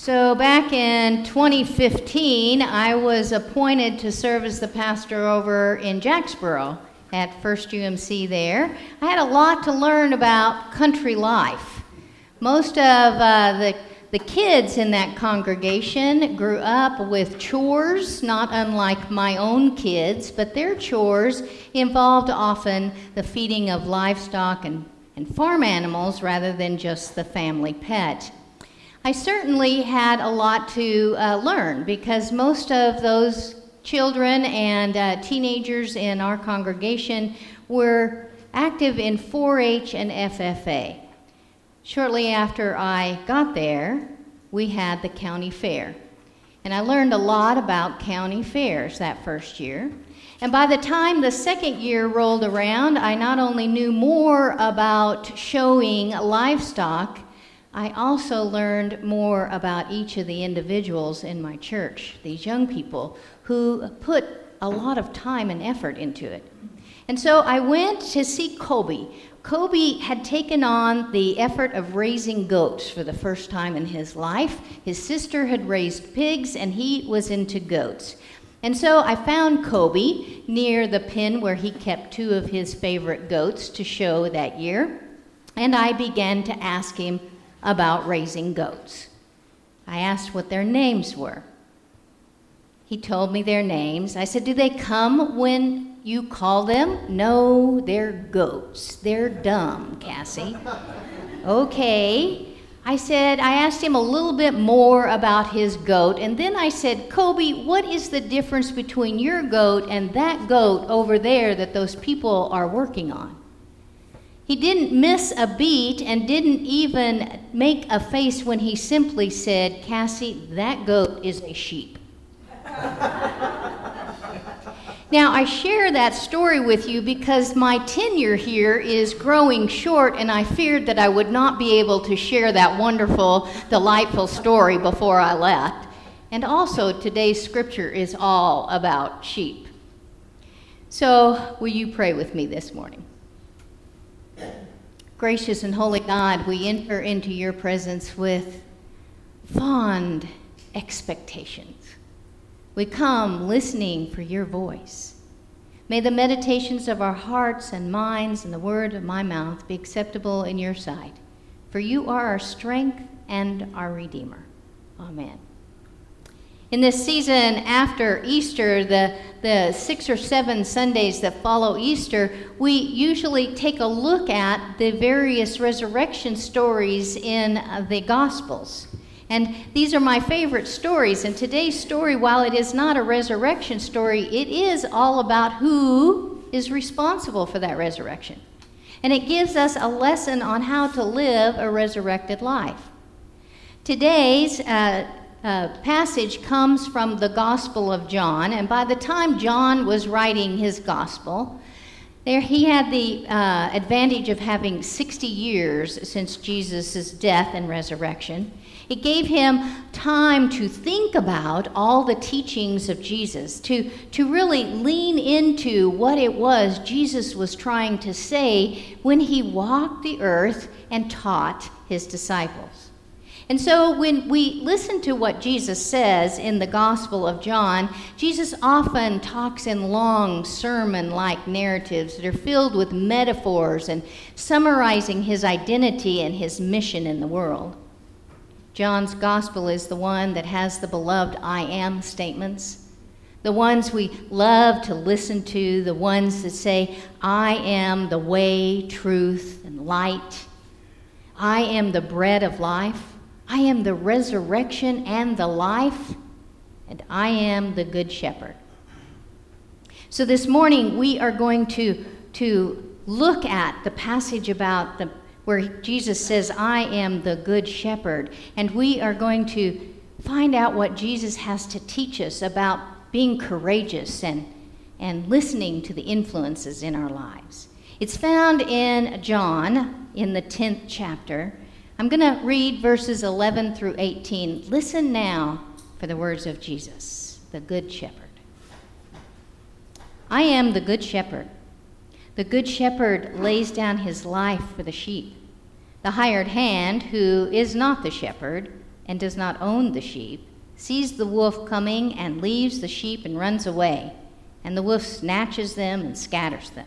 So, back in 2015, I was appointed to serve as the pastor over in Jacksboro at First UMC there. I had a lot to learn about country life. Most of uh, the, the kids in that congregation grew up with chores, not unlike my own kids, but their chores involved often the feeding of livestock and, and farm animals rather than just the family pet. I certainly had a lot to uh, learn because most of those children and uh, teenagers in our congregation were active in 4 H and FFA. Shortly after I got there, we had the county fair. And I learned a lot about county fairs that first year. And by the time the second year rolled around, I not only knew more about showing livestock I also learned more about each of the individuals in my church, these young people who put a lot of time and effort into it. And so I went to see Kobe. Kobe had taken on the effort of raising goats for the first time in his life. His sister had raised pigs, and he was into goats. And so I found Kobe near the pen where he kept two of his favorite goats to show that year. And I began to ask him about raising goats. I asked what their names were. He told me their names. I said, Do they come when you call them? No, they're goats. They're dumb, Cassie. okay. I said, I asked him a little bit more about his goat, and then I said, Kobe, what is the difference between your goat and that goat over there that those people are working on? He didn't miss a beat and didn't even make a face when he simply said, Cassie, that goat is a sheep. now, I share that story with you because my tenure here is growing short, and I feared that I would not be able to share that wonderful, delightful story before I left. And also, today's scripture is all about sheep. So, will you pray with me this morning? Gracious and holy God, we enter into your presence with fond expectations. We come listening for your voice. May the meditations of our hearts and minds and the word of my mouth be acceptable in your sight, for you are our strength and our Redeemer. Amen. In this season after Easter, the, the six or seven Sundays that follow Easter, we usually take a look at the various resurrection stories in the Gospels. And these are my favorite stories. And today's story, while it is not a resurrection story, it is all about who is responsible for that resurrection. And it gives us a lesson on how to live a resurrected life. Today's uh, uh, passage comes from the Gospel of John, and by the time John was writing his Gospel, there he had the uh, advantage of having 60 years since Jesus' death and resurrection. It gave him time to think about all the teachings of Jesus, to, to really lean into what it was Jesus was trying to say when he walked the earth and taught his disciples. And so when we listen to what Jesus says in the Gospel of John, Jesus often talks in long sermon like narratives that are filled with metaphors and summarizing his identity and his mission in the world. John's Gospel is the one that has the beloved I am statements. The ones we love to listen to, the ones that say, I am the way, truth, and light. I am the bread of life. I am the resurrection and the life, and I am the good shepherd. So this morning we are going to, to look at the passage about the where Jesus says, I am the good shepherd. And we are going to find out what Jesus has to teach us about being courageous and, and listening to the influences in our lives. It's found in John in the 10th chapter. I'm going to read verses 11 through 18. Listen now for the words of Jesus, the Good Shepherd. I am the Good Shepherd. The Good Shepherd lays down his life for the sheep. The hired hand, who is not the shepherd and does not own the sheep, sees the wolf coming and leaves the sheep and runs away, and the wolf snatches them and scatters them.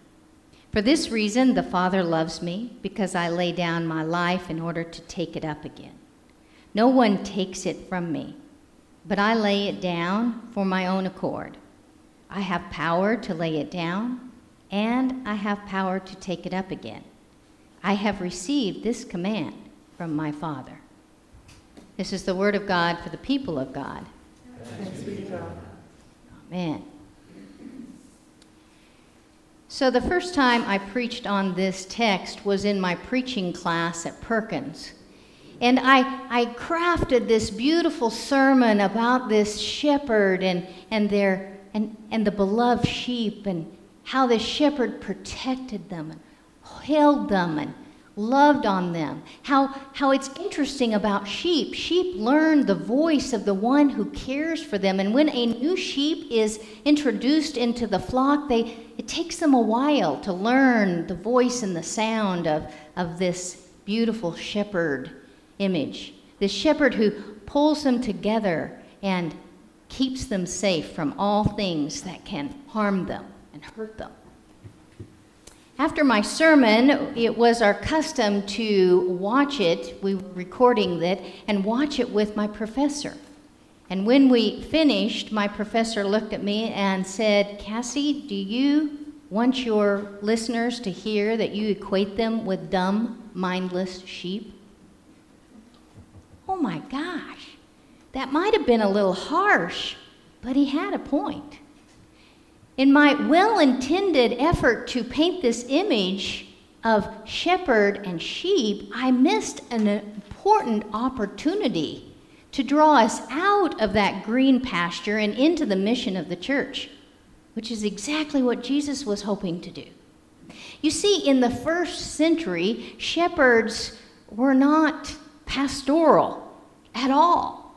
For this reason, the Father loves me, because I lay down my life in order to take it up again. No one takes it from me, but I lay it down for my own accord. I have power to lay it down, and I have power to take it up again. I have received this command from my Father. This is the word of God for the people of God. Amen. So, the first time I preached on this text was in my preaching class at Perkins. And I, I crafted this beautiful sermon about this shepherd and, and, their, and, and the beloved sheep and how the shepherd protected them and held them and loved on them. How, how it's interesting about sheep. Sheep learn the voice of the one who cares for them. And when a new sheep is introduced into the flock, they, it takes them a while to learn the voice and the sound of, of this beautiful shepherd image. This shepherd who pulls them together and keeps them safe from all things that can harm them and hurt them. After my sermon, it was our custom to watch it, we were recording it, and watch it with my professor. And when we finished, my professor looked at me and said, Cassie, do you want your listeners to hear that you equate them with dumb, mindless sheep? Oh my gosh, that might have been a little harsh, but he had a point. In my well intended effort to paint this image of shepherd and sheep, I missed an important opportunity to draw us out of that green pasture and into the mission of the church, which is exactly what Jesus was hoping to do. You see, in the first century, shepherds were not pastoral at all,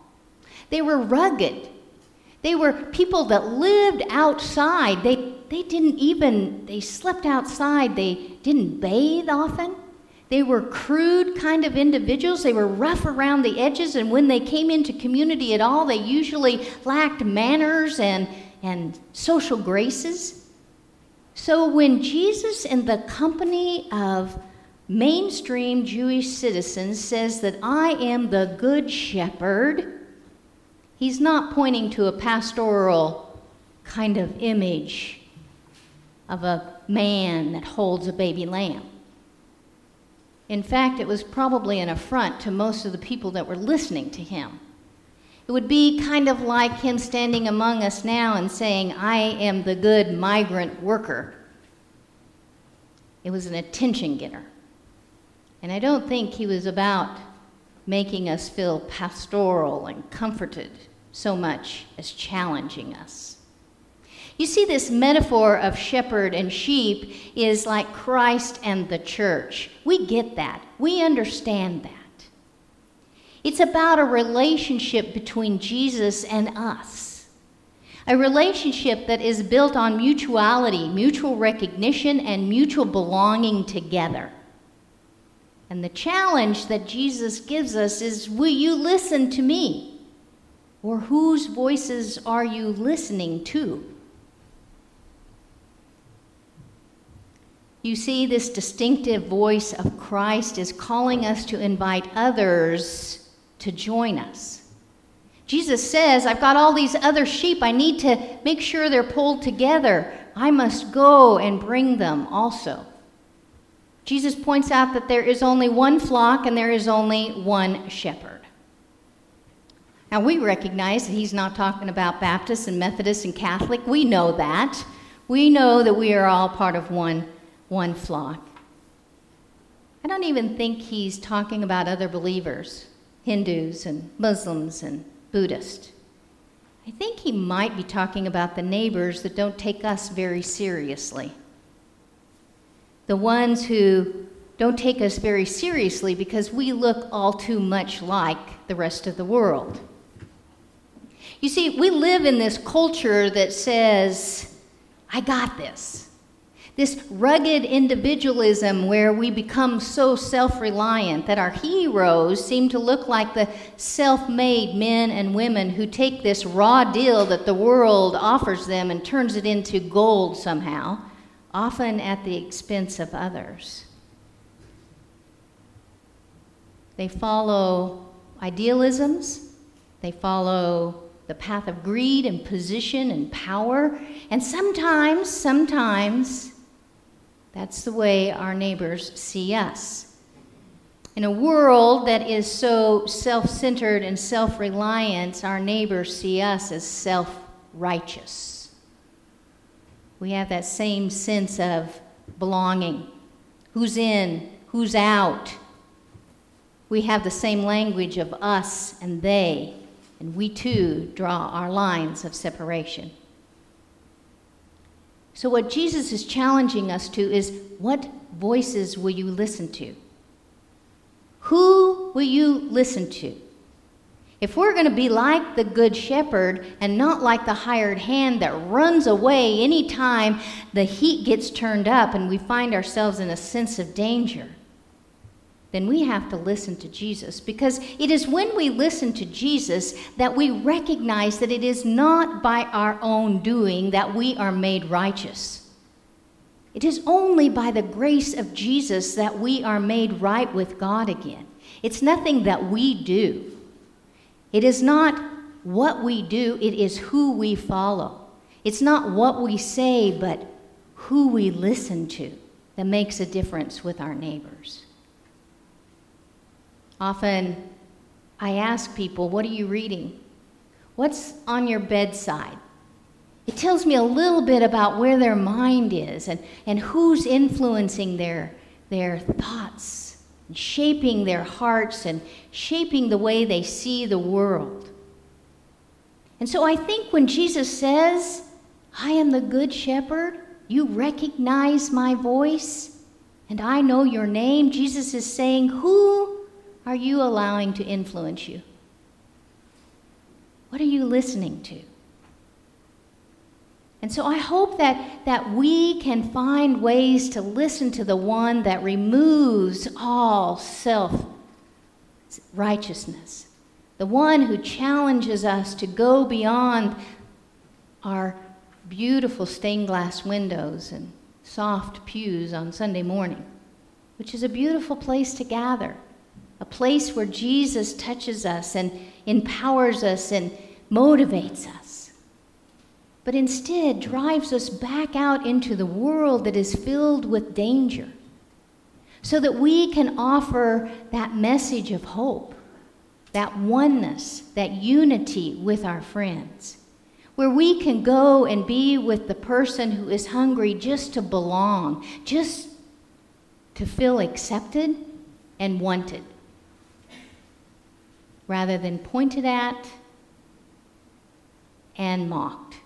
they were rugged they were people that lived outside. They, they didn't even, they slept outside. They didn't bathe often. They were crude kind of individuals. They were rough around the edges, and when they came into community at all, they usually lacked manners and, and social graces. So when Jesus, in the company of mainstream Jewish citizens, says that I am the good shepherd, He's not pointing to a pastoral kind of image of a man that holds a baby lamb. In fact, it was probably an affront to most of the people that were listening to him. It would be kind of like him standing among us now and saying, I am the good migrant worker. It was an attention getter. And I don't think he was about making us feel pastoral and comforted so much as challenging us. You see, this metaphor of shepherd and sheep is like Christ and the church. We get that, we understand that. It's about a relationship between Jesus and us. A relationship that is built on mutuality, mutual recognition, and mutual belonging together. And the challenge that Jesus gives us is Will you listen to me? Or whose voices are you listening to? You see, this distinctive voice of Christ is calling us to invite others to join us. Jesus says, I've got all these other sheep. I need to make sure they're pulled together. I must go and bring them also. Jesus points out that there is only one flock and there is only one shepherd. Now, we recognize that he's not talking about Baptists and Methodists and Catholic. We know that. We know that we are all part of one, one flock. I don't even think he's talking about other believers. Hindus and Muslims and Buddhists. I think he might be talking about the neighbors that don't take us very seriously. The ones who don't take us very seriously because we look all too much like the rest of the world. You see, we live in this culture that says, I got this. This rugged individualism where we become so self reliant that our heroes seem to look like the self made men and women who take this raw deal that the world offers them and turns it into gold somehow, often at the expense of others. They follow idealisms, they follow the path of greed and position and power, and sometimes, sometimes, that's the way our neighbors see us. In a world that is so self centered and self reliant, our neighbors see us as self righteous. We have that same sense of belonging who's in, who's out. We have the same language of us and they, and we too draw our lines of separation. So, what Jesus is challenging us to is what voices will you listen to? Who will you listen to? If we're going to be like the Good Shepherd and not like the hired hand that runs away anytime the heat gets turned up and we find ourselves in a sense of danger, then we have to listen to Jesus because it is when we listen to Jesus that we recognize that it is not by our own doing that we are made righteous. It is only by the grace of Jesus that we are made right with God again. It's nothing that we do. It is not what we do, it is who we follow. It's not what we say, but who we listen to that makes a difference with our neighbors. Often I ask people, What are you reading? What's on your bedside? It tells me a little bit about where their mind is and, and who's influencing their, their thoughts, and shaping their hearts, and shaping the way they see the world. And so I think when Jesus says, I am the good shepherd, you recognize my voice, and I know your name, Jesus is saying, Who are you allowing to influence you? What are you listening to? And so I hope that, that we can find ways to listen to the one that removes all self righteousness, the one who challenges us to go beyond our beautiful stained glass windows and soft pews on Sunday morning, which is a beautiful place to gather a place where Jesus touches us and empowers us and motivates us, but instead drives us back out into the world that is filled with danger so that we can offer that message of hope, that oneness, that unity with our friends, where we can go and be with the person who is hungry just to belong, just to feel accepted and wanted rather than pointed at and mocked.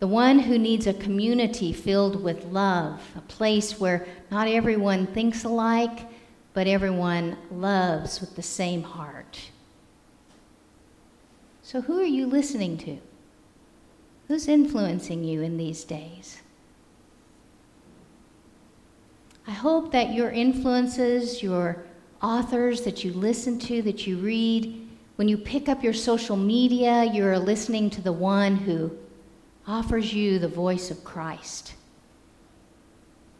The one who needs a community filled with love, a place where not everyone thinks alike, but everyone loves with the same heart. So, who are you listening to? Who's influencing you in these days? I hope that your influences, your authors that you listen to, that you read. When you pick up your social media, you're listening to the one who offers you the voice of Christ.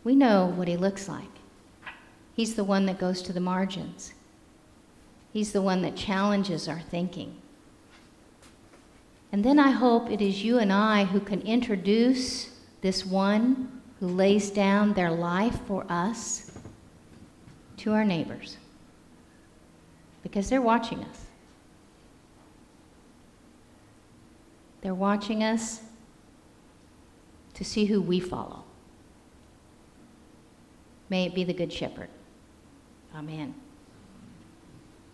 We know what he looks like. He's the one that goes to the margins, he's the one that challenges our thinking. And then I hope it is you and I who can introduce this one who lays down their life for us to our neighbors because they're watching us. They're watching us to see who we follow. May it be the Good Shepherd. Amen.